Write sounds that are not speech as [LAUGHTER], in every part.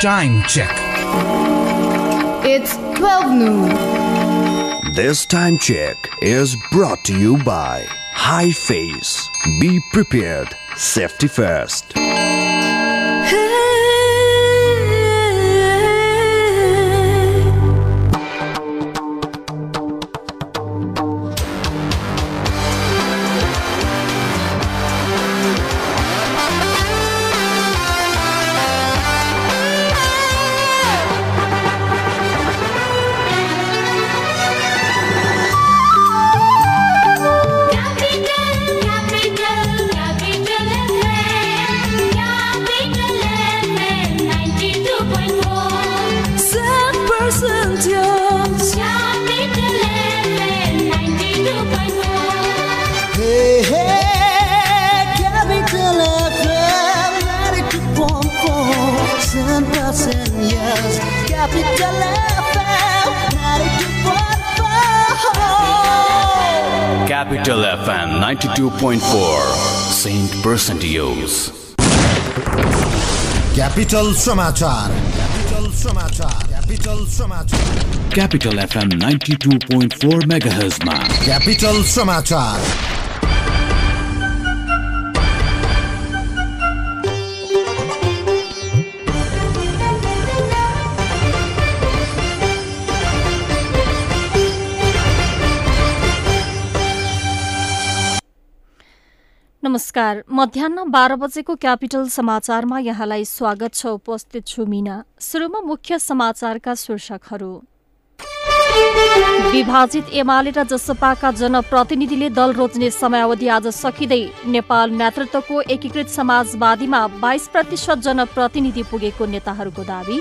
Time check. It's 12 noon. This time check is brought to you by High Face. Be prepared. Safety first. Capital FM 92.4 Saint Percentios. Capital समाचार capital समाचार capital समाचार Capital FM 92.4 MHz मा capital समाचार नमस्कार। मध्याह बाह्र बजेको capital समाचारमा यहाँलाई स्वागत छ। उपस्थित छु मिना। सुरुमा मुख्य समाचारका शीर्षकहरू। विभाजित एमाले र जसपाका जनप्रतिनिधिले दल रोज्ने समयावधि आज सकिँदै नेपाल नेतृत्वको एकीकृत समाजवादीमा बाइस प्रतिशत जनप्रतिनिधि पुगेको नेताहरूको दावी।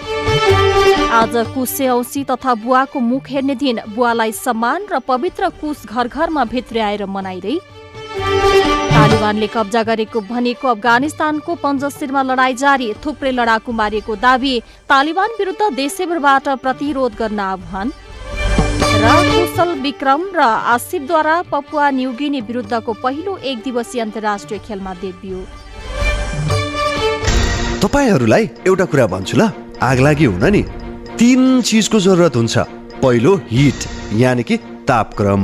आज कुशे औसी तथा बुवाको मुख हेर्ने दिन बुवालाई सम्मान र पवित्र कुश घर घरमा भित्र्याएर मनाइँदै तालिबानले कब्जा गरेको भनेको अफगानिस्तानको पञ्जसिरमा लडाई जारी। थुप्रै लडाकु मारिएको दावी तालिबान विरुद्ध देशैभरबाट प्रतिरोध गर्न आह्वान। र कुशल विक्रम र आसिफद्वारा पपुवा न्युगिनी विरुद्धको पहिलो एक दिवसीय अन्तर्राष्ट्रिय खेलमा देब्यू तपाईँहरूलाई एउटा कुरा भन्छु ल। आग लागि हुन नि। तिन चिजको जरुरत हुन्छ। पहिलो हिट यानि कि तापक्रम।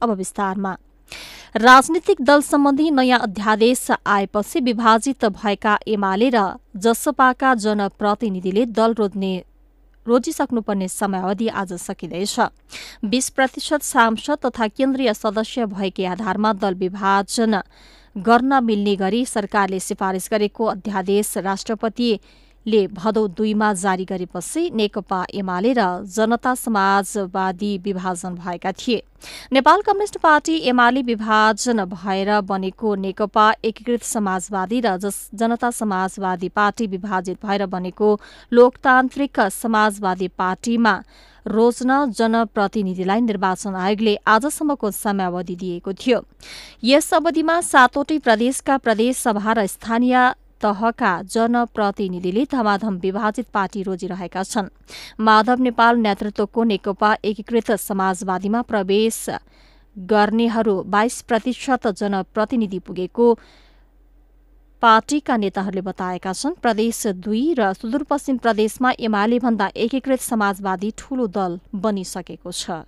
अब विस्तारमा। राजनीतिक दल सम्बन्धी नयाँ अध्यादेश आएपछि विभाजित भएका एमाले र जसपाका जनप्रतिनिधिले दल रोज्ने रोजिसक्नुपर्ने समयावधि आज सकिँदैछ। बीस प्रतिशत सांसद तथा केन्द्रीय सदस्य भएकै आधारमा दल विभाजन गर्न मिल्ने गरी सरकारले सिफारिस गरेको अध्यादेश राष्ट्रपतिले भदौ दुईमा जारी गरेपछि नेकपा एमाले र जनता समाजवादी विभाजन भएका थिए। नेपाल कम्युनिष्ट पार्टी एमाले विभाजन भएर बनेको नेकपा एकीकृत समाजवादी र जनता समाजवादी पार्टी विभाजित भएर बनेको लोकतान्त्रिक समाजवादी पार्टीमा रोज्न जनप्रतिनिधिलाई निर्वाचन आयोगले आजसम्मको समयावधि दिएको थियो। यस अवधिमा सातवटै प्रदेशका प्रदेश सभा र स्थानीय तहका जनप्रतिनिधिले धमाधम विभाजित पार्टी रोजिरहेका छन्। माधव नेपाल नेतृत्वको नेकपा एकीकृत समाजवादीमा प्रवेश गर्नेहरू बाइस प्रतिशत जनप्रतिनिधि पुगेको पार्टीका नेताहरूले बताएका छन् प्रदेश दुई र सुदूरपश्चिम प्रदेशमा एमाले भन्दा एकीकृत समाजवादी ठूलो दल बनिसकेको छ।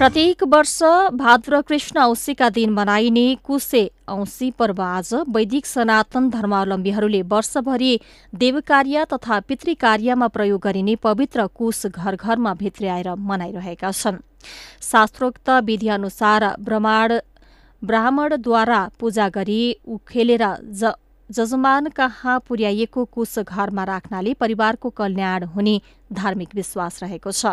प्रत्येक वर्ष भाद्र कृष्ण औँसीका दिन मनाइने कुसे औँसी पर्व आज वैदिक सनातन धर्मावलम्बीहरूले वर्षभरि देवकार्य तथा पितृकार्यमा प्रयोग गरिने पवित्र कुश घर घरमा भित्र्याएर मनाइरहेका छन्। शास्त्रोक्त विधिअनुसार ब्रह्माण्ड ब्राह्मणद्वारा पूजा गरी उखेलेर ज जजमान कहाँ पुर्याइएको कुश घरमा राख्नाले परिवारको कल्याण हुने धार्मिक विश्वास रहेको छ।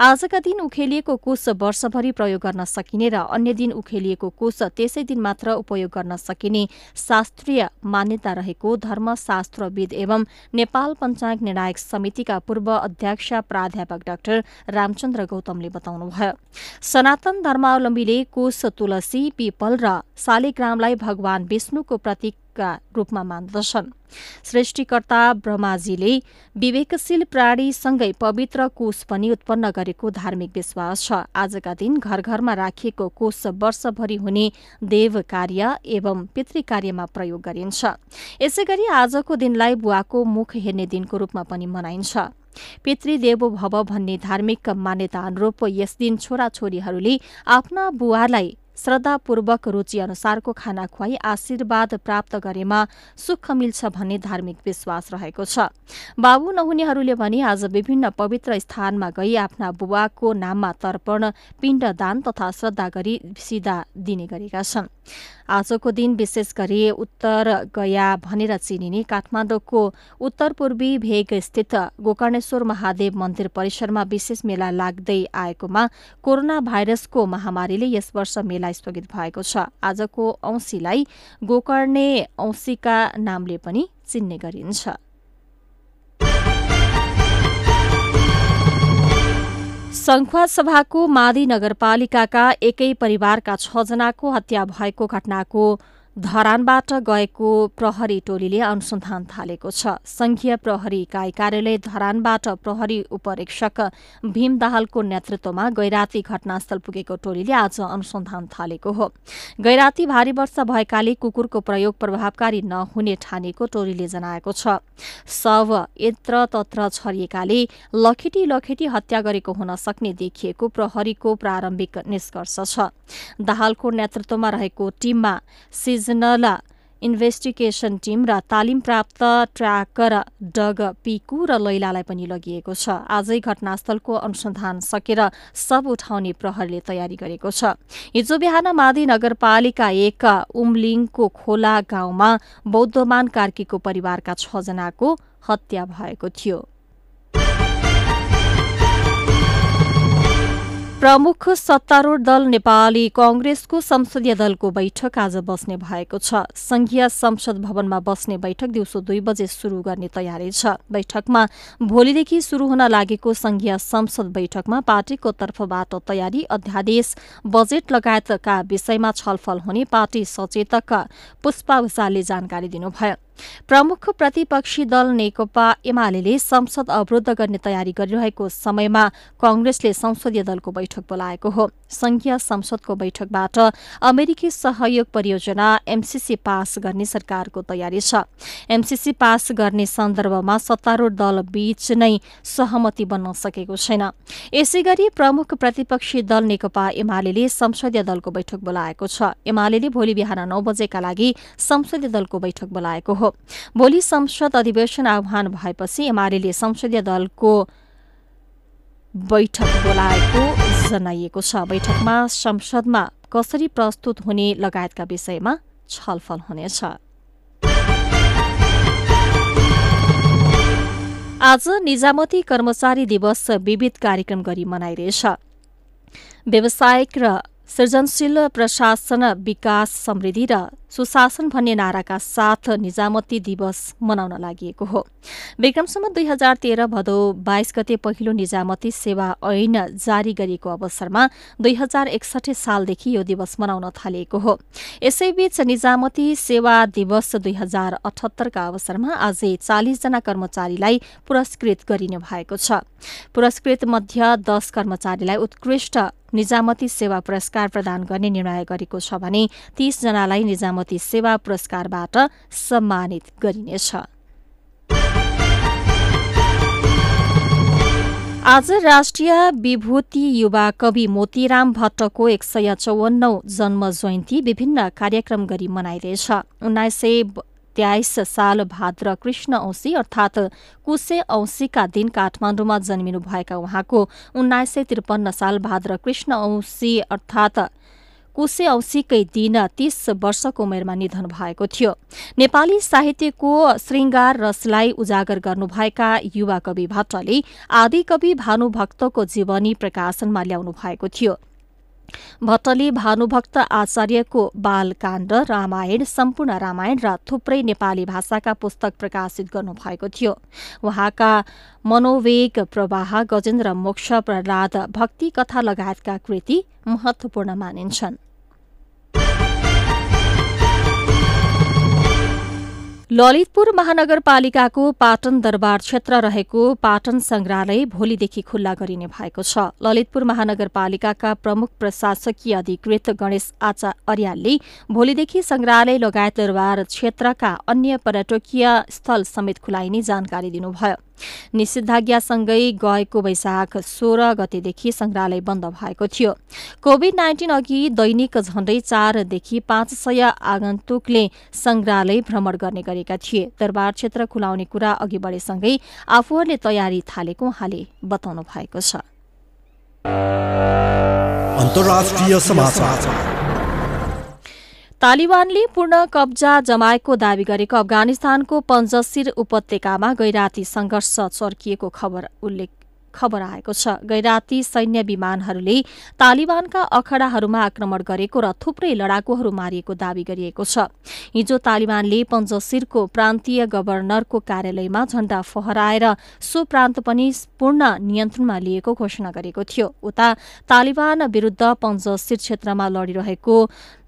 आजका दिन उखेलिएको कुश वर्षभरि प्रयोग गर्न सकिने र अन्य दिन उखेलिएको कुश त्यसै दिन मात्र उपयोग गर्न सकिने शास्त्रीय मान्यता रहेको धर्मशास्त्रविद एवं नेपाल पञ्चाङ्ग निर्णायक समितिका पूर्व अध्यक्ष प्राध्यापक डाक्टर रामचन्द्र गौतमले बताउनुभयो। सनातन धर्मावलम्बीले कुश तुलसी पिपल र शालिग्रामलाई भगवान विष्णुको प्रतीकका रूपमा मान्दछन् सृष्टिकर्ता ब्रह्माजीले विवेकशील प्राणीसँगै पवित्र कोष पनि उत्पन्न गरेको धार्मिक विश्वास छ। आजका दिन घर घरमा राखिएको कोष वर्षभरि हुने देव कार्य एवं पितृ कार्यमा प्रयोग गरिन्छ। यसै गरी आजको दिनलाई बुवाको मुख हेर्ने दिनको रूपमा पनि मनाइन्छ। पितृदेवो भव भन्ने धार्मिक मान्यता अनुरूप यस दिन छोराछोरीहरूले आफ्ना बुवालाई श्रद्धापूर्वक रुचि अनुसारको खाना खुवाई आशीर्वाद प्राप्त गरेमा सुख मिल्छ भन्ने धार्मिक विश्वास रहेको छ। बाबु नहुनेहरूले भने आज विभिन्न पवित्र स्थानमा गई आफ्ना बुबाको नाममा तर्पण पिण्डदान तथा श्रद्धा गरी सिधा दिने गरेका छन्। आजको दिन विशेष गरी उत्तर गया भनेर चिनिने काठमाडौँको उत्तर पूर्वी भेग स्थित गोकर्णेश्वर महादेव मन्दिर परिसरमा विशेष मेला लाग्दै आएकोमा कोरोना भाइरसको महामारीले यस वर्ष मेला स्थगित भएको छ। आजको औँसीलाई गोकर्णे औँसीका नामले पनि चिन्ने गरिन्छ। संखुवा सभाको मादी नगरपालिकाका एकै परिवारका छजनाको हत्या भएको घटनाको धरानबाट गएको प्रहरी टोलीले अनुसन्धान थालेको छ। संघीय प्रहरी इकाइ कार्यालय धरानबाट प्रहरी उपरीक्षक भीम दाहालको नेतृत्वमा गैराती घटनास्थल पुगेको टोलीले आज अनुसन्धान थालेको हो। गैराती भारी वर्षा भएकाले कुकुरको प्रयोग प्रभावकारी नहुने ठानेको टोलीले जनाएको छ। शव यत्र तत्र छरिएकाले लखेटी लखेटी हत्या गरेको हुन सक्ने देखिएको प्रहरीको प्रारम्भिक निष्कर्ष छ। दाहालको नेतृत्वमा रहेको टीममा सिजनल इन्भेस्टिगेसन टीम र तालिम प्राप्त ट्र्याकर डग पिकु र लैलालाई पनि लगिएको छ। आजै घटनास्थलको अनुसन्धान सकेर सब उठाउने प्रहरले तयारी गरेको छ। हिजो बिहान मादी नगरपालिका एक उमलिङको खोला गाउँमा बौद्धमान कार्कीको परिवारका छजनाको हत्या भएको थियो। प्रमुख सत्तारूढ दल नेपाली कंग्रेसको संसदीय दलको बैठक आज बस्ने भएको छ। संघीय संसद भवनमा बस्ने बैठक दिउँसो दुई बजे शुरू गर्ने तयारी छ। बैठकमा भोलिदेखि शुरू हुन लागेको संघीय संसद बैठकमा पार्टीको तर्फबाट तयारी अध्यादेश बजेट लगायतका विषयमा छलफल हुने पार्टी सचेतक पुष्पा भूषालले जानकारी दिनुभयो। प्रमुख प्रतिपक्षी दल नेकपा एमाले संसद अवरुद्ध गर्ने तयारी गरिरहेको समयमा कंग्रेसले संसदीय दलको बैठक बोलाएको हो। संघीय संसदको बैठकबाट अमेरिकी सहयोग परियोजना एमसीसी पास गर्ने सरकारको तयारी छ। एमसीसी पास गर्ने सन्दर्भमा सत्तारूढ़ दल बीच नै सहमति बन्न सकेको छैन। यसै गरी प्रमुख प्रतिपक्षी दल नेकपा एमाले संसदीय दलको बैठक बोलाएको छ। एमाले भोलि बिहान नौ बजेका लागि संसदीय दलको बैठक बोलाएको हो। भोलि संसद अधिवेशन आह्वान भएपछि एमाले संसदीय दलको बैठक बोलाएको जनाइएको छ। बैठकमा संसदमा कसरी प्रस्तुत हुने लगायतका विषयमा छलफल हुनेछ। आज निजामती कर्मचारी दिवस विविध कार्यक्रम गरी मनाइरहेछ। व्यावसायिक र सृजनशील प्रशासन विकास समृद्धि र सुशासन भन्ने नाराका साथ निजामती दिवस मनाउन लागि हो। विक्रमसम्म दुई हजार तेह्र भदौ बाइस गते पहिलो निजामती सेवा ऐन जारी गरिएको अवसरमा दुई हजार एकसठी सालदेखि यो दिवस मनाउन थालिएको हो। यसैबीच निजामती सेवा दिवस दुई हजार अठहत्तरका अवसरमा आजै चालिसजना कर्मचारीलाई पुरस्कृत गरिने भएको छ। पुरस्कृत मध्ये दस कर्मचारीलाई उत्कृष्ट निजामती सेवा पुरस्कार प्रदान गर्ने निर्णय गरेको छ भने तीसजनालाई निजामती सेवा पुरस्कारबाट सम्मानित गरिनेछ। आज राष्ट्रिय विभूति युवा कवि मोतीराम भट्टको एक सय चौवन्नौ जन्म जयन्ती विभिन्न कार्यक्रम गरी मनाइरहेछ उन्नाइस सय तेइस साल भाद्र कृष्ण औंसी अर्थात कुसे औंसीका दिन काठमाडौँमा जन्मिनुभएका उहाँको उन्नाइस सय त्रिपन्न साल भाद्र कृष्ण औंसी अर्थात कुसे औंसीकै दिन तीस वर्षको उमेरमा निधन भएको थियो। नेपाली साहित्यको श्रृङ्गार रसलाई उजागर गर्नुभएका युवा कवि भट्टले आदिकवि भानुभक्तको जीवनी प्रकाशनमा ल्याउनु भएको थियो। भट्टले भानुभक्त आचार्यको बालकाण्ड रामायण सम्पूर्ण रामायण र थुप्रै नेपाली भाषाका पुस्तक प्रकाशित गर्नुभएको थियो। उहाँका मनोवेग प्रवाह गजेन्द्र मोक्ष प्रहलाद भक्ति कथा लगायतका कृति महत्वपूर्ण मानिन्छन्। ललितपुर महानगरपालिकाको पाटन दरबार क्षेत्र रहेको पाटन संग्रहालय भोलिदेखि खुल्ला गरिने भएको छ। ललितपुर महानगरपालिकाका प्रमुख प्रशासकीय अधिकृत गणेश आचा अर्यालले भोलिदेखि संग्रहालय लगायत दरबार क्षेत्रका अन्य पर्यटकीय स्थल समेत खुलाइने जानकारी दिनुभयो। निषेधाज्ञासँगै गएको वैशाख सोह्र गतेदेखि संग्रहालय बन्द भएको थियो। कोविड नाइन्टिन अघि दैनिक झण्डै चारदेखि पाँच सय आगन्तुकले संग्रहालय भ्रमण गर्ने गरेका थिए। दरबार क्षेत्र खुलाउने कुरा अघि बढेसँगै आफूहरूले तयारी थालेको उहाँले बताउनु भएको छ तालिबानले पूर्ण कब्जा जमाएको दावी गरेको अफगानिस्तानको पन्जसिर उपत्यकामा गैराती संघर्ष चर्किएको खबर उल्लेख खबर आएको छ। गैराती सैन्य विमानहरूले तालिबानका अखडाहरूमा आक्रमण गरेको र थुप्रै लडाकुहरू मारिएको दावी गरिएको छ। हिजो तालिबानले पन्जसिरको प्रान्तीय गभर्नरको कार्यालयमा झण्डा फहराएर सो प्रान्त पनि पूर्ण नियन्त्रणमा लिएको घोषणा गरेको थियो। उता तालिबान विरूद्ध पन्जसिर क्षेत्रमा लडिरहेको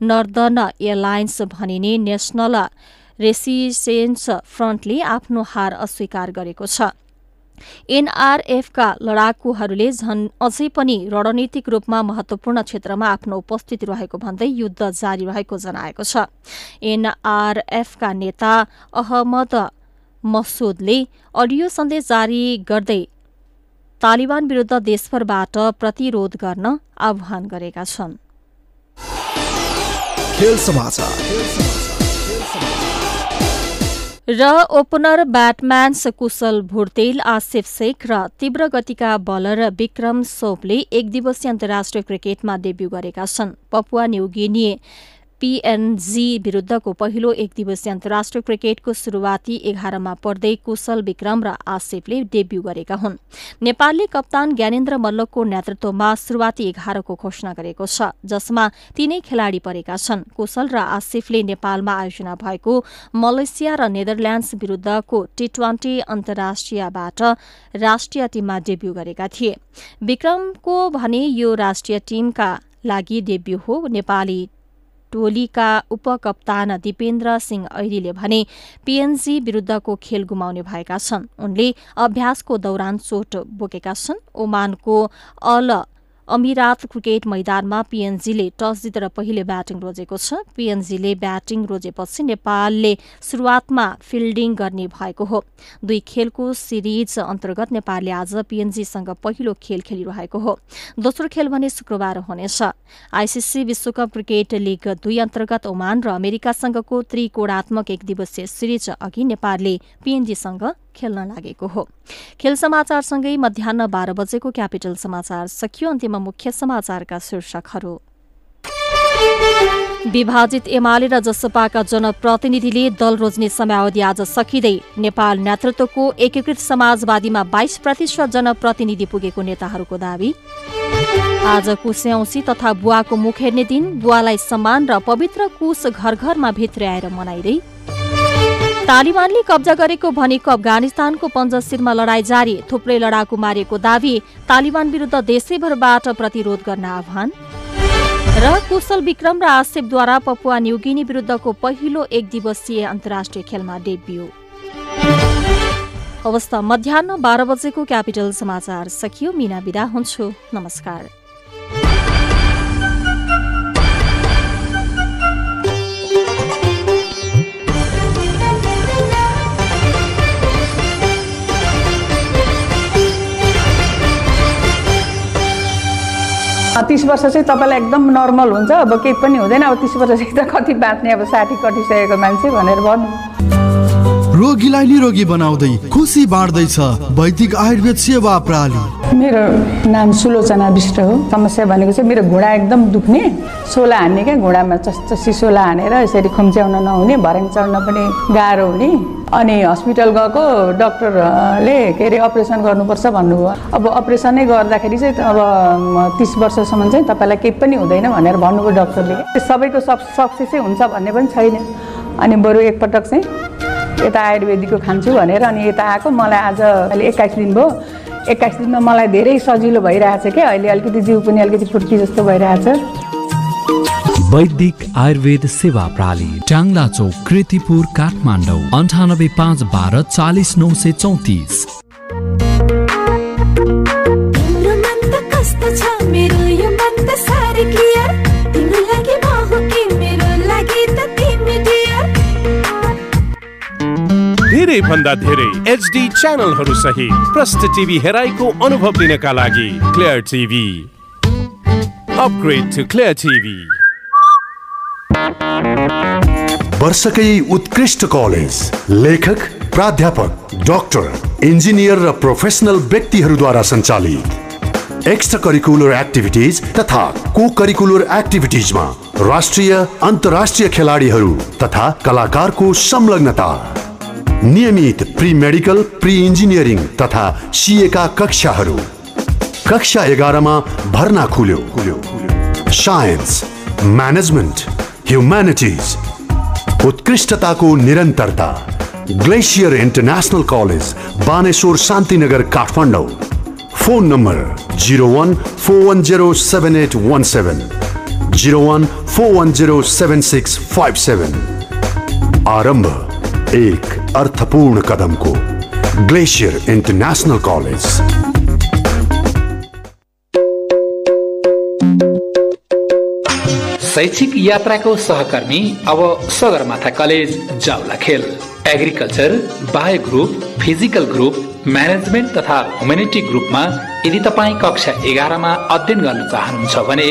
नर्दर्न एयरलाइन्स भनिने नेशनल रेसिसेन्स फ्रन्टले आफ्नो हार अस्वीकार गरेको छ। एनआरएफका लडाकुहरूले झन् अझै पनि रणनीतिक रूपमा महत्वपूर्ण क्षेत्रमा आफ्नो उपस्थिति रहेको भन्दै युद्ध जारी रहेको जनाएको छ। एनआरएफका नेता अहमद मसुदले अडियो सन्देश जारी गर्दै तालिबान विरूद्ध देशभरबाट प्रतिरोध गर्न आह्वान गरेका छन्। र ओपनर ब्याटम्यान्स कुशल भुर्तेल आसिफ शेख र तीव्र गतिका बलर विक्रम सोपले एक दिवसीय अन्तर्राष्ट्रिय क्रिकेटमा डेब्यू गरेका छन्। पपुवा न्युगिनी पीएनजी विरूद्धको पहिलो एक दिवसीय अन्तर्राष्ट्रिय क्रिकेटको सुरुवाती एघारमा पर्दै कुशल विक्रम र आसिफले डेब्यू गरेका हुन्। नेपालले कप्तान ज्ञानेन्द्र मल्लको नेतृत्वमा सुरुवाती एघारको घोषणा गरेको छ जसमा तीनै खेलाड़ी परेका छन्। कुशल र आसिफले नेपालमा आयोजना भएको मलेसिया र नेदरल्याण्ड्स विरूद्धको टी ट्वेन्टी अन्तर्राष्ट्रियबाट राष्ट्रिय टीममा डेब्यू गरेका थिए। विक्रमको भने यो राष्ट्रिय टीमका लागि डेब्यू हो नेपाली टोलीका उपकप्तान दिपेन्द्र सिंह ऐरीले भने पीएनजी विरुद्धको खेल गुमाउने भएका छन्। उनले अभ्यासको दौरान चोट बोकेका छन्। ओमानको अल अमिरात क्रिकेट मैदानमा पीएनजीले टस जितेर पहिले ब्याटिङ रोजेको छ। पीएनजीले ब्याटिङ रोजेपछि नेपालले सुरुवातमा फिल्डिङ गर्ने भएको हो। दुई खेलको सिरिज अन्तर्गत नेपालले आज पीएनजीसँग पहिलो खेल खेलिरहेको हो। दोस्रो खेल भने शुक्रबार हुनेछ। आइसिसी विश्वकप क्रिकेट लीग दुई अन्तर्गत ओमान र अमेरिकासँगको त्रिकोणात्मक एक दिवसीय सिरिज अघि नेपालले पीएनजीसँग खेल्न लागेको हो। खेल समाचारसँगै मध्याह बाह्र बजेको क्यापिटल समाचार सकियो। अन्त्यमा मुख्य समाचारका शीर्षकहरू। विभाजित एमाले र जसपाका जनप्रतिनिधिले दल रोज्ने समयावधि आज सकिँदै नेपाल नेतृत्वको एकीकृत समाजवादीमा बाइस प्रतिशत जनप्रतिनिधि पुगेको नेताहरूको दावी। आज कुस्यौसी तथा बुवाको मुख हेर्ने दिन बुवालाई सम्मान र पवित्र कुश घर घरमा भित्र्याएर मनाइँदै तालिबानले कब्जा गरेको भनेको अफगानिस्तानको पञ्जसिरमा लडाईँ जारी। थुप्रै लडाकु मारिएको दावी तालिबान विरुद्ध देशैभरबाट प्रतिरोध गर्न आह्वान। र कुशल विक्रम र आसेपद्वारा पपुवा न्युगिनी विरुद्धको पहिलो एक दिवसीय अन्तर्राष्ट्रिय खेलमा डेब्यू। अवस्था मध्याह बाह्र बजेको क्यापिटल समाचार सकियो। मिना बिदा हुन्छु। नमस्कार। तिस वर्ष चाहिँ तपाईँलाई एकदम नर्मल हुन्छ। अब केही पनि हुँदैन। अब तिस वर्षदेखि त कति बाँच्ने अब साठी कटिसकेको मान्छे भनेर भन्नु। रोगीलाई निरोगी बनाउँदै खुसी बाँड्दैछ। वैदिक आयुर्वेद सेवा प्रणाली मेरो नाम सुलोचना विष्ट हो। समस्या भनेको चाहिँ मेरो घुँडा एकदम दुख्ने। सोला हान्ने क्या घुँडामा चस्चसी सोला हानेर यसरी खुम्च्याउन नहुने भर्याङ चढ्न पनि गाह्रो हुने। अनि हस्पिटल गएको डक्टरले के अरे अपरेसन गर्नुपर्छ भन्नुभयो। अब अपरेसनै गर्दाखेरि चाहिँ अब तिस वर्षसम्म चाहिँ तपाईँलाई केही पनि हुँदैन भनेर भन्नुभयो डक्टरले। सबैको सब सक्सेसै हुन्छ भन्ने पनि छैन। अनि बरु एकपटक चाहिँ यता आयुर्वेदिकको खान्छु भनेर अनि यता आएको। मलाई आज अहिले एक्काइस दिन भयो। एक्काइस दिनमा मलाई धेरै सजिलो भइरहेछ क्या अहिले अलिकति जिउ पनि अलिकति फुर्ती जस्तो भइरहेछ। वैदिक आयुर्वेद सेवा प्रणाली टाङ्ला चौक कृतिपुर काठमाडौँ अन्ठानब्बे पाँच बाह्र चालिस नौ सय चौतिस। धेरै भन्दा धेरै एचडी च्यानलहरू सहित प्रष्ट टिभी हेराइको अनुभव लिनका लागि clear TV upgrade to clear TV वर्षकै उत्कृष्ट कलेज लेखक प्राध्यापक डाक्टर इन्जिनियर र प्रोफेसनल व्यक्तिहरूद्वारा सञ्चालित। एक्स्ट्रा करिकुलर एक्टिभिटिज तथा को करिकुलर एक्टिभिटिजमा राष्ट्रिय अन्तर्राष्ट्रिय खेलाडीहरू तथा कलाकारको संलग्नता। नियमित प्री मेडिकल प्री इन्जिनियरिङ तथा सिएका कक्षाहरू। कक्षा एघारमा भर्ना खुल्यो। साइन्स म्यानेजमेन्ट ह्युम्यानिटिज उत्कृष्टताको निरन्तरता glacier international college Baneshwar Shantinagar Kathmandu. Phone number zero one four one zero seven eight one seven zero one four one zero seven six five seven आरम्भ। एक अर्थपूर्ण कदमको ग्लेसियर इन्टरनेसनल कलेज। शैक्षिक यात्राको सहकर्मी अब Sagarmatha college जाउला खेल। Agriculture bio group physical group management तथा ह्युमेनिटी ग्रुपमा यदि तपाईँ कक्षा एघारमा अध्ययन गर्न चाहनुहुन्छ भने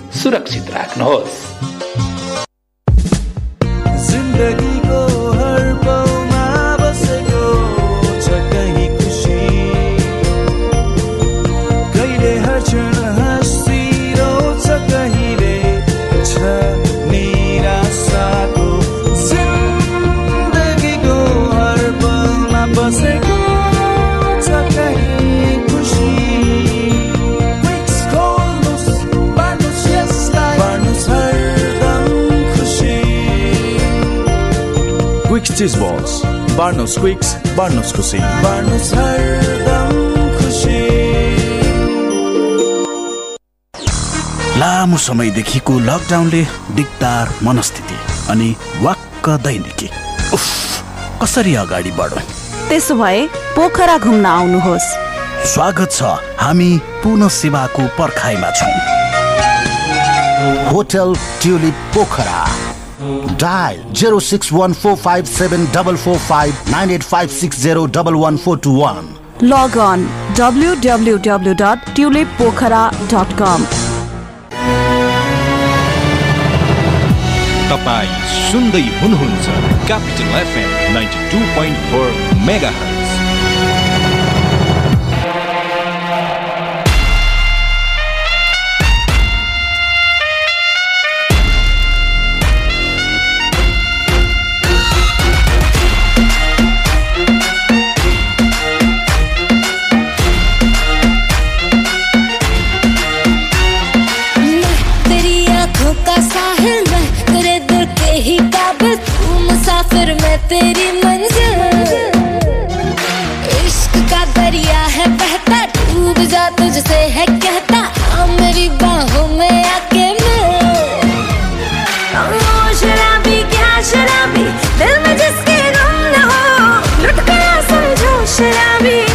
सुरक्षित राख्नुहोस्। चिज बल्स बार्नोस क्विक्स बार्नोस खुसी बार्नोस खुसी लामो समयदेखिको लकडाउनले दिक्दार मनस्थिति अनि वाक्क दैनिकी। उफ कसरी अगाडि बढौँ? त्यसो भए पोखरा घुम्न आउनुहोस्। स्वागत छ हामी पुनः सेवाको पर्खाइमा छौँ। Hotel tulip Pokhara. dial 0614574459856011421 Log on www.tulippokhara.com. तपाईँ सुन्दै हुनुहुन्छ capital FM ninety two point four mega तेरी मंजिल। इश्क का दरिया है बहता, डूब जा तुझसे है कहता हाँ मेरी बाहों में आके मिल शराबी क्या शराबी, दिल में जिसके न हो लुट गया समझो शराबी।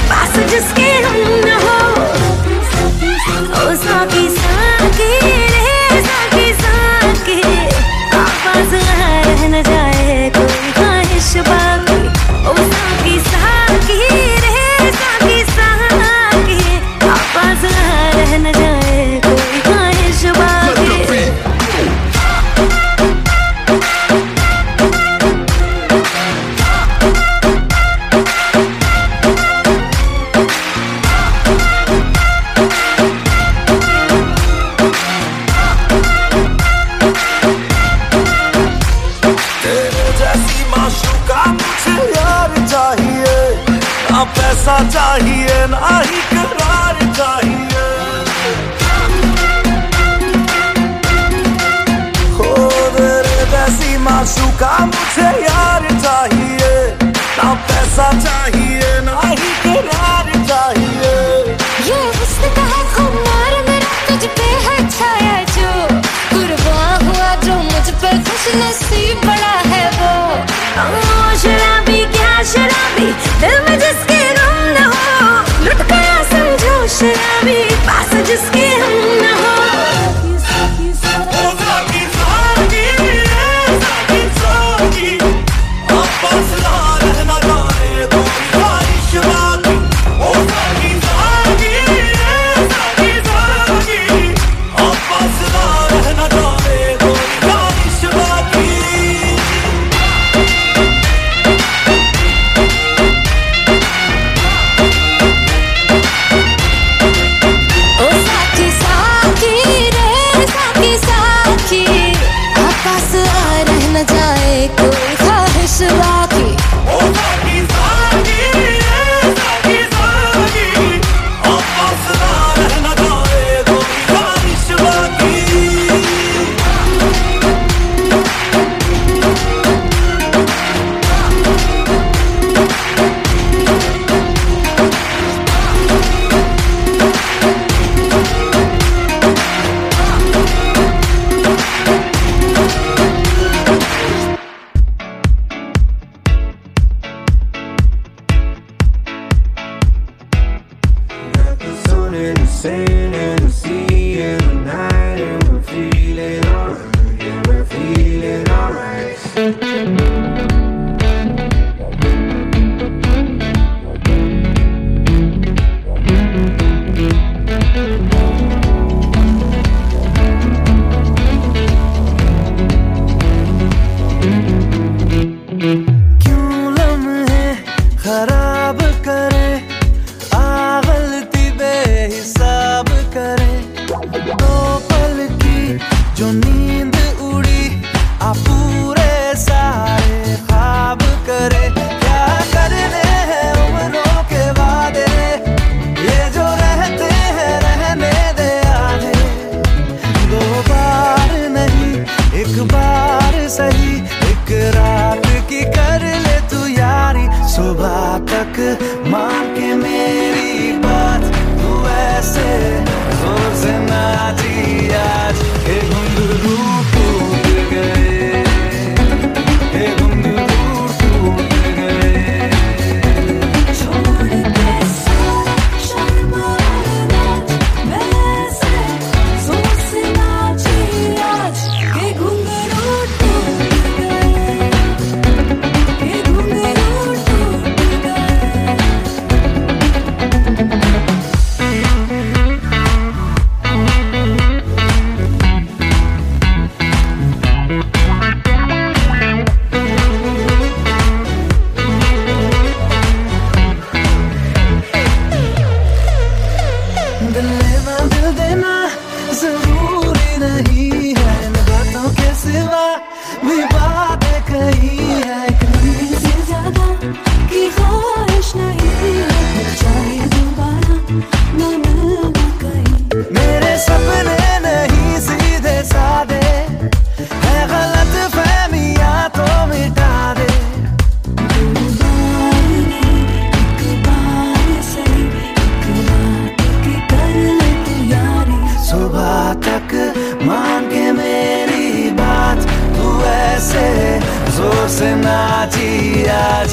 zor se na tiyaj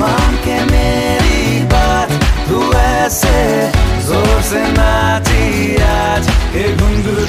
मान के मेरी बात तू ऐसे ज़ोर से नाची आज। के घुंघरू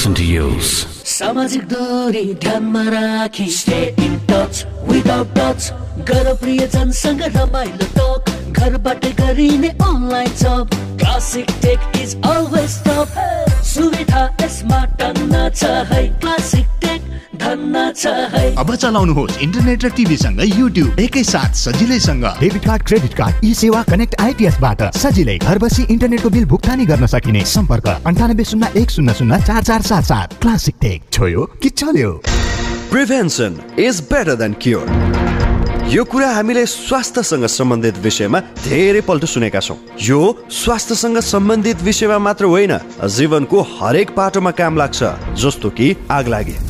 Saint Person to use. सामाजिक दूरी ध्यानमा राखी stay in touch without touch गर प्रियजनसँग रमाइलो टक घरबाट गरिने online job classic tech is always top अब चलाउनुहोस् इन्टरनेट र टिभीसँग युट्युब एकैसाथ सजिलैसँग। Debit card credit card eSewa connect आइपिएसबाट सजिलै घर बसी इन्टरनेटको बिल भुक्तानी गर्न सकिने। सम्पर्क अन्ठानब्बे शून्य एक शून्य शून्य चार चार सात सात। Classic tech. छोयो कि चल्यो? Prevention is better than cure यो कुरा हामीले स्वास्थ्यसँग सम्बन्धित विषयमा धेरै पल्ट सुनेका छौँ। यो स्वास्थ्यसँग सम्बन्धित विषयमा मात्र होइन जीवनको हरेक पाटोमा काम लाग्छ जस्तो कि आग लागे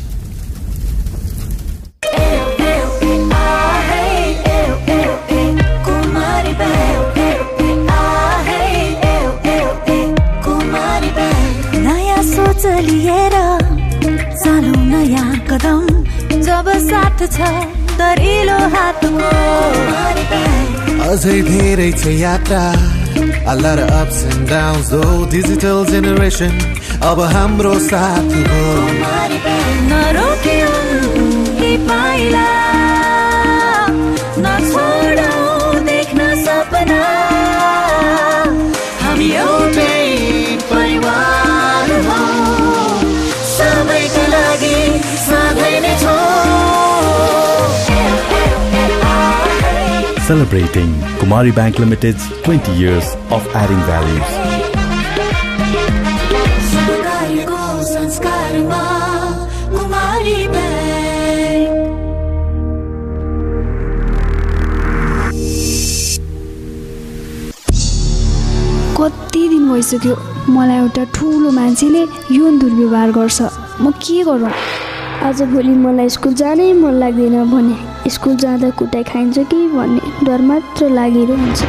नयाँ सोच लिएर चालौ नयाँ कदम जब साथ छ दरिलो हातको अझै धेरै छ यात्रा। A lot of ups and downs though Digital generation अब हाम्रो साथ हो। नरोक्यौ यी पाइला नछोडौ देख्न सपना। Celebrating Kumari Bank Limited's 20 years of adding value. सरकारको संस्कारमा कुमारी ब्याङ्क कति दिन भइसक्यो मलाई एउटा ठुलो मान्छेले यौन दुर्व्यवहार गर्छ। म के गरौँ? आज भोलि मलाई स्कुल जानै मन लाग्दैन भने स्कुल जाँदा कुटाइ खाइन्छ कि भन्ने डर मात्र लागिरहन्छ।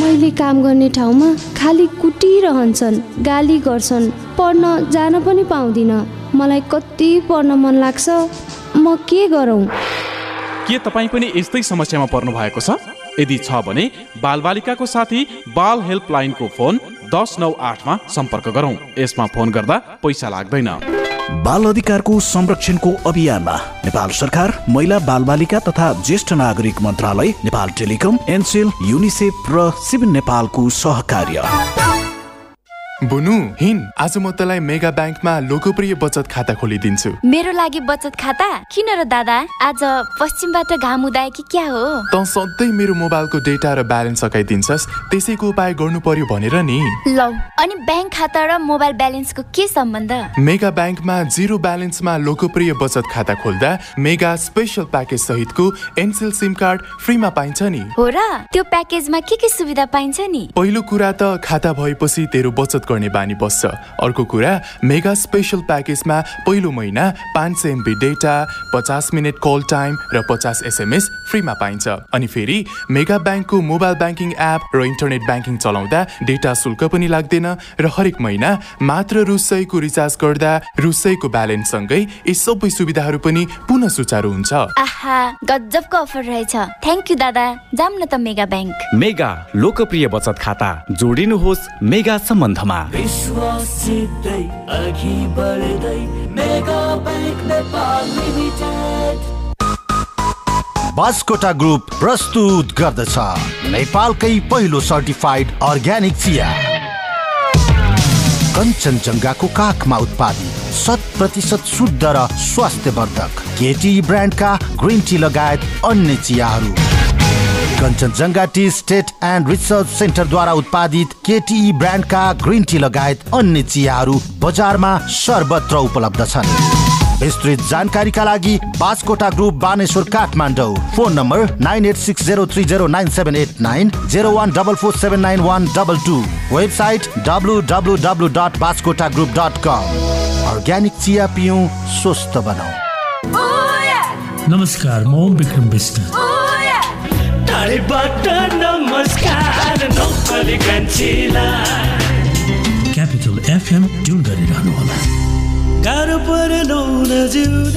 मैले काम गर्ने ठाउँमा खालि कुटिरहन्छन् गाली गर्छन् पढ्न जान पनि पाउँदिनँ। मलाई कति पढ्न मन लाग्छ म के गरौँ? के तपाईँ पनि यस्तै समस्यामा पर्नु भएको छ? यदि छ भने बालबालिकाको साथी बाल हेल्पलाइनको फोन दस नौ आठमा सम्पर्क गरौँ। यसमा फोन गर्दा पैसा लाग्दैन। बाल अधिकारको संरक्षणको अभियानमा नेपाल सरकार महिला बालबालिका तथा ज्येष्ठ नागरिक मन्त्रालय नेपाल टेलिकम एनसेल युनिसेफ र सिभिल नेपालको सहकार्य। बुनु हिन आज म तँलाई मेगा ब्याङ्कमा लोकप्रिय बचत खाता खोलिदिन्छु। मेरो लागि बचत खाता? किन र दादा? आज पश्चिमबाट घाम उदाए कि क्या हो? तँ सधैँ मेरो मोबाइलको डेटा र ब्यालेन्स सकाइदिन्छस् त्यसैको उपाय गर्नु पर्यो भनेर नि। लौ अनि ब्याङ्क खाता र मोबाइल ब्यालेन्सको के सम्बन्ध? मेगा ब्याङ्कमा जिरो ब्यालेन्समा लोकप्रिय बचत खाता खोल्दा मेगा स्पेसल प्याकेज सहितको एनसेल सिम कार्ड फ्रीमा पाइन्छ नि। हो र त्यो प्याकेजमा के के सुविधा पाइन्छ नि? पहिलो कुरा त खाता भएपछि तेरो बचत गर्ने बानी बस्छ। अर्को कुरा मेगा स्पेसल प्याकेजमा पहिलो महिना पाँच सय एमबी डेटा पचास मिनट कल टाइम र पचास एसएमएस फ्रीमा पाइन्छ। अनि फेरि मेगा ब्याङ्कको मोबाइल ब्याङ्किङ एप र इन्टरनेट ब्याङ्किङ चलाउँदा डेटा शुल्क पनि लाग्दैन र हरेक महिना मात्र रु सयको रिचार्ज गर्दा रु सयको ब्यालेन्स सँगै यी सबै सुविधाहरू पनि पुनः सुचारू हुन्छ। आहा गजबको अफर रहेछ। थ्याङ्क यू दादा। जाम न त मेगा ब्याङ्क। मेगा लोकप्रिय बचत खाता। जोडिनुहोस् मेगा सम्बन्धमा। बास्कोटा ग्रुप प्रस्तुत गर्दछ। नेपालकै पहिलो सर्टिफाइड अर्ग्यानिक चिया। कञ्चनजङ्घाको काखमा उत्पादित शत प्रतिशत शुद्ध र स्वास्थ्यवर्धक केटी ब्रान्डका ग्रिन टी लगायत अन्य चियाहरू। Kanchenjunga tea estate and research सेन्टरद्वारा उत्पादित केटी ब्रान्डका ग्रिन टी लगायत अन्य चियाहरू बजारमा सर्वत्र उपलब्ध छन्। विस्तृत जानकारीका लागि Baskota group Baneshwar Kathmandu. Phone number nine eight six zero three zero nine seven eight nine zero one double four seven nine one double two. Website W W W dot Baskota group dot com organic चिया पिउँ स्वस्थ बनाऊ। नमस्कार म विक्रम विष्ट। टाढेबाट नमस्कार नौकरी कान्छीलाई capital FM tune गरिरहनु होला। गाह्रो परेन न जिउन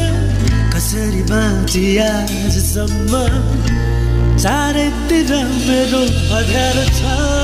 कसरी बाँची आजसम्म? चारैतिर मेरो अध्यारो छ।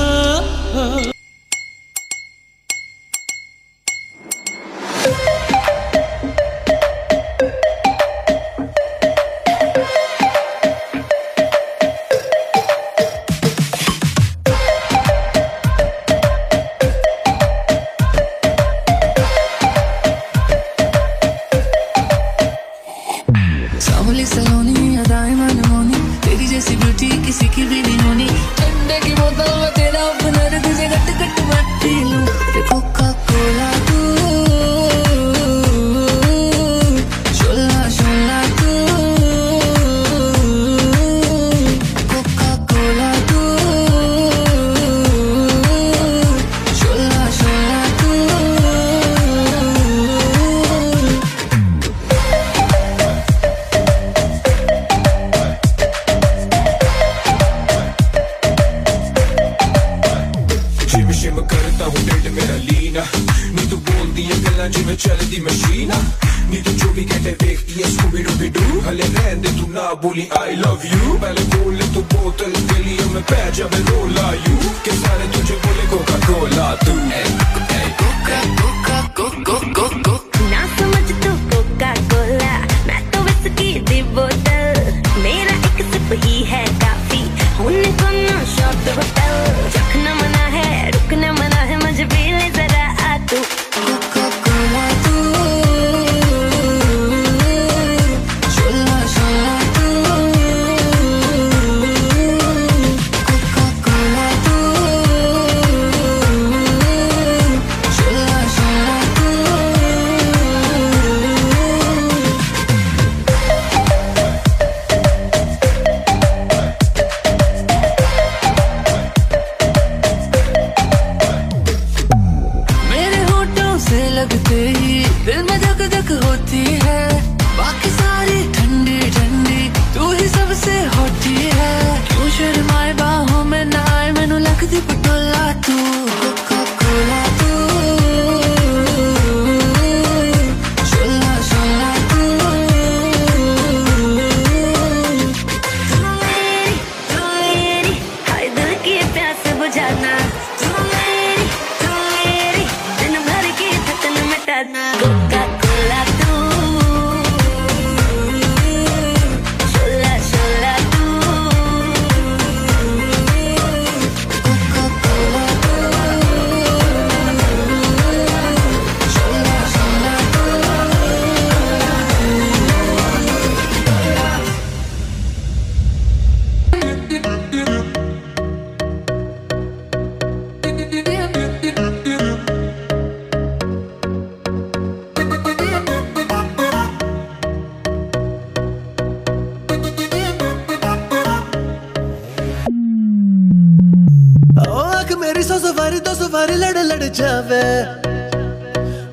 बार लड़ लड़ जावे।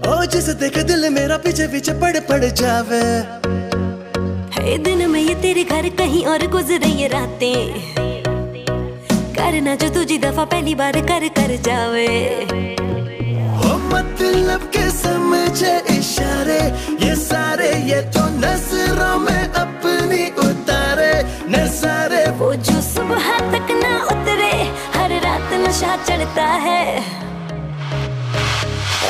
ओ जिस देख दिल मेरा पीछे पीछे पड़ पड़ जावे। हे दिन में ये तेरे घर कहीं और गुजरे ये रातें। करना जो तुझी दफ़ा पहली बार कर कर जावे। ओ मतलब के समझे इशारे। ये सारे ये तो नज़रों में अपनी उतारे। नजारे वो जो सुबह सा चढ़ता है।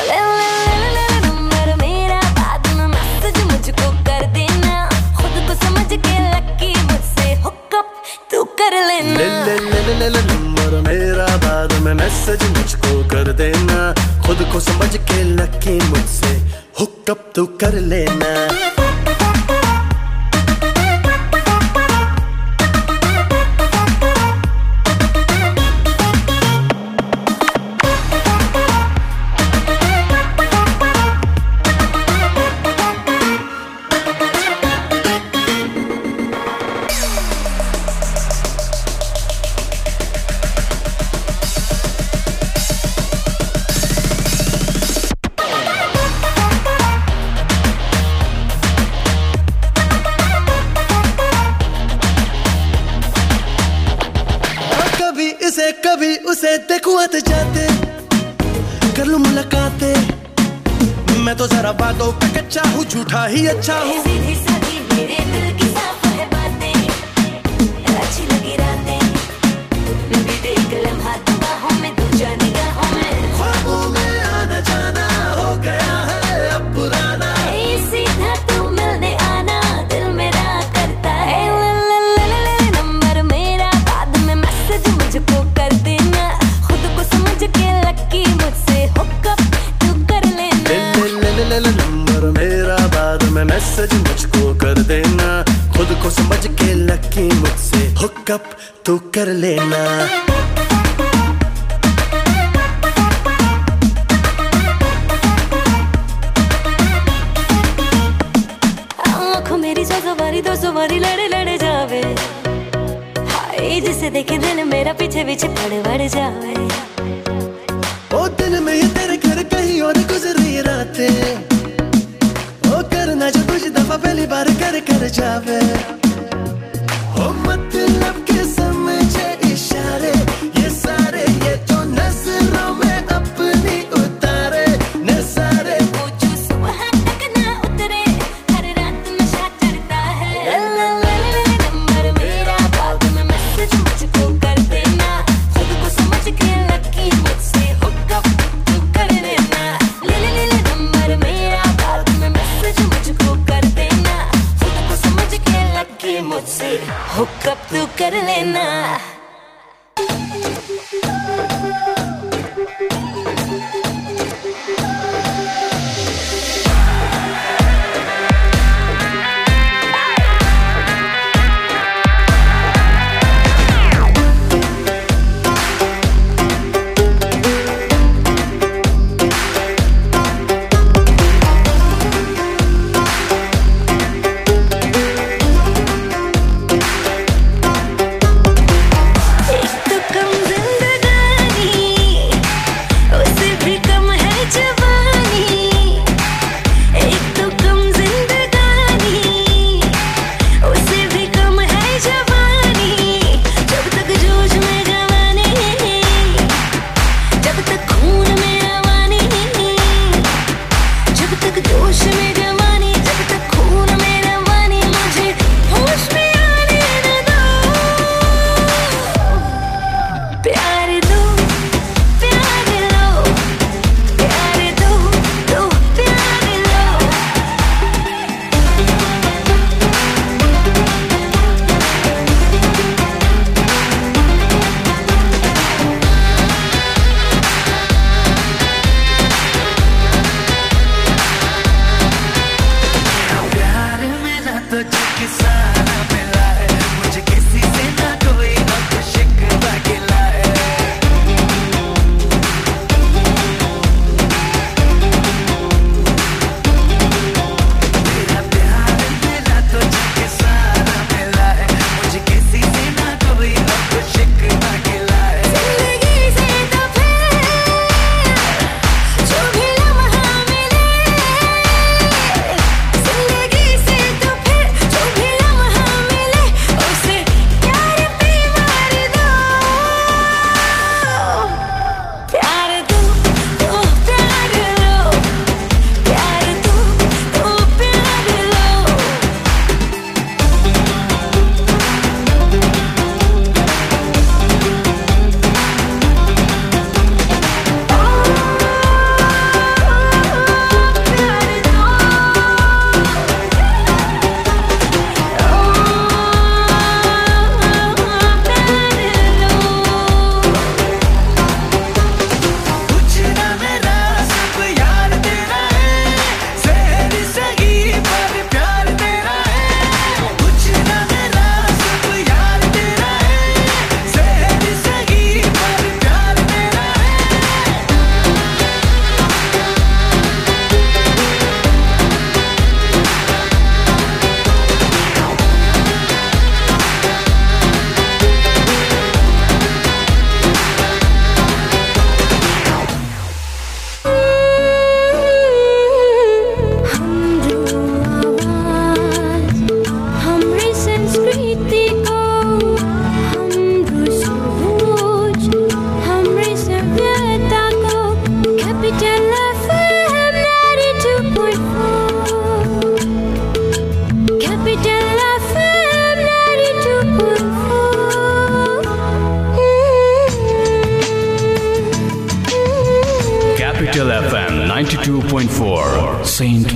ले ले ले ले नंबर मेरा बाद में मैसेज मुझको कर देना। खुद को समझ के लकी मुझसे हुकअप तू कर लेना। ले ले ले ले ले नंबर मेरा बाद में मैसेज मुझको कर देना। खुद को समझ के लकी मुझसे हुकअप तू कर लेना।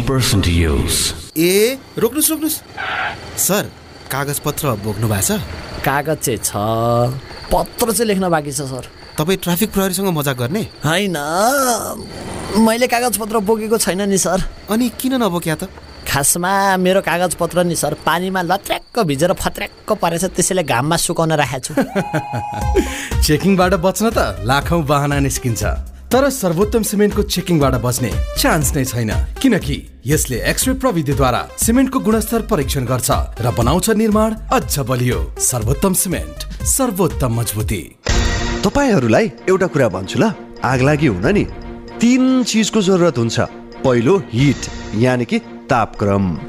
Person to use. ए रोक्नुहोस् रोक्नुहोस्। सर कागज पत्र बोक्नु भएको छ? कागज चाहिँ छ। पत्र चाहिँ लेख्न बाँकी छ सर। तपाईँ ट्राफिक प्रहरीसँग मजाक गर्ने? होइन। मैले कागज पत्र बोकेको छैन नि सर। अनि किन नबोक्या त? खासमा मेरो कागज पत्र नि सर पानीमा लत्र्याक्क भिजेर फत्र्याक्क परेछ त्यसैले घाममा सुकाउन राखेको छु। [LAUGHS] चेकिङबाट बच्न त लाखौँ बाहना निस्किन्छ। तर सर्वोत्तम सिमेन्टको चेकिङबाट बच्ने चान्स नै छैन। किनकि यसले एक्सरे प्रविधिद्वारा सिमेन्टको गुणस्तर परीक्षण गर्छ र बनाउँछ निर्माण अझ बलियो। सर्वोत्तम सिमेन्ट सर्वोत्तम मजबुती। तपाईँहरूलाई एउटा कुरा भन्छु ल। आग लागि हुन नि। तिन चिजको जरुरत हुन्छ। पहिलो हिट यानि कि तापक्रम।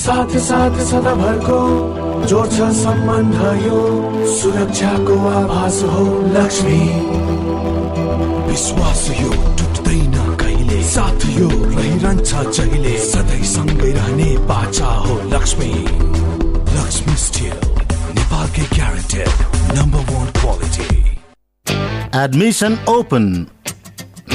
साथ साथ सदाभरको जोड्छ सम्बन्ध यो सुरक्षाको आभास हो लक्ष्मी। विश्वास यो टुट्दैन कहिले? साथ यो रहिरहन्छ जहिले? सधैँ सँगै रहने बाचा हो लक्ष्मी। लक्ष्मी स्टिल नेपालकै guaranteed number one quality Admission open.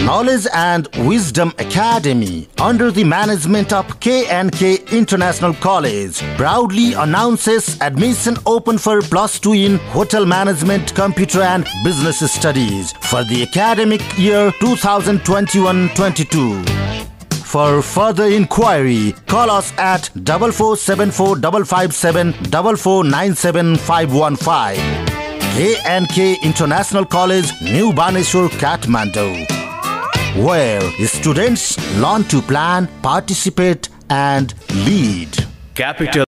Knowledge and Wisdom Academy, under the management of K&K International College, proudly announces admission open for plus two in Hotel Management, Computer and Business Studies for the academic year 2021-22. For further inquiry, call us at 44745574497515. K&K International College, New Baneshwar, Kathmandu where students learn to plan, participate, and lead. Capital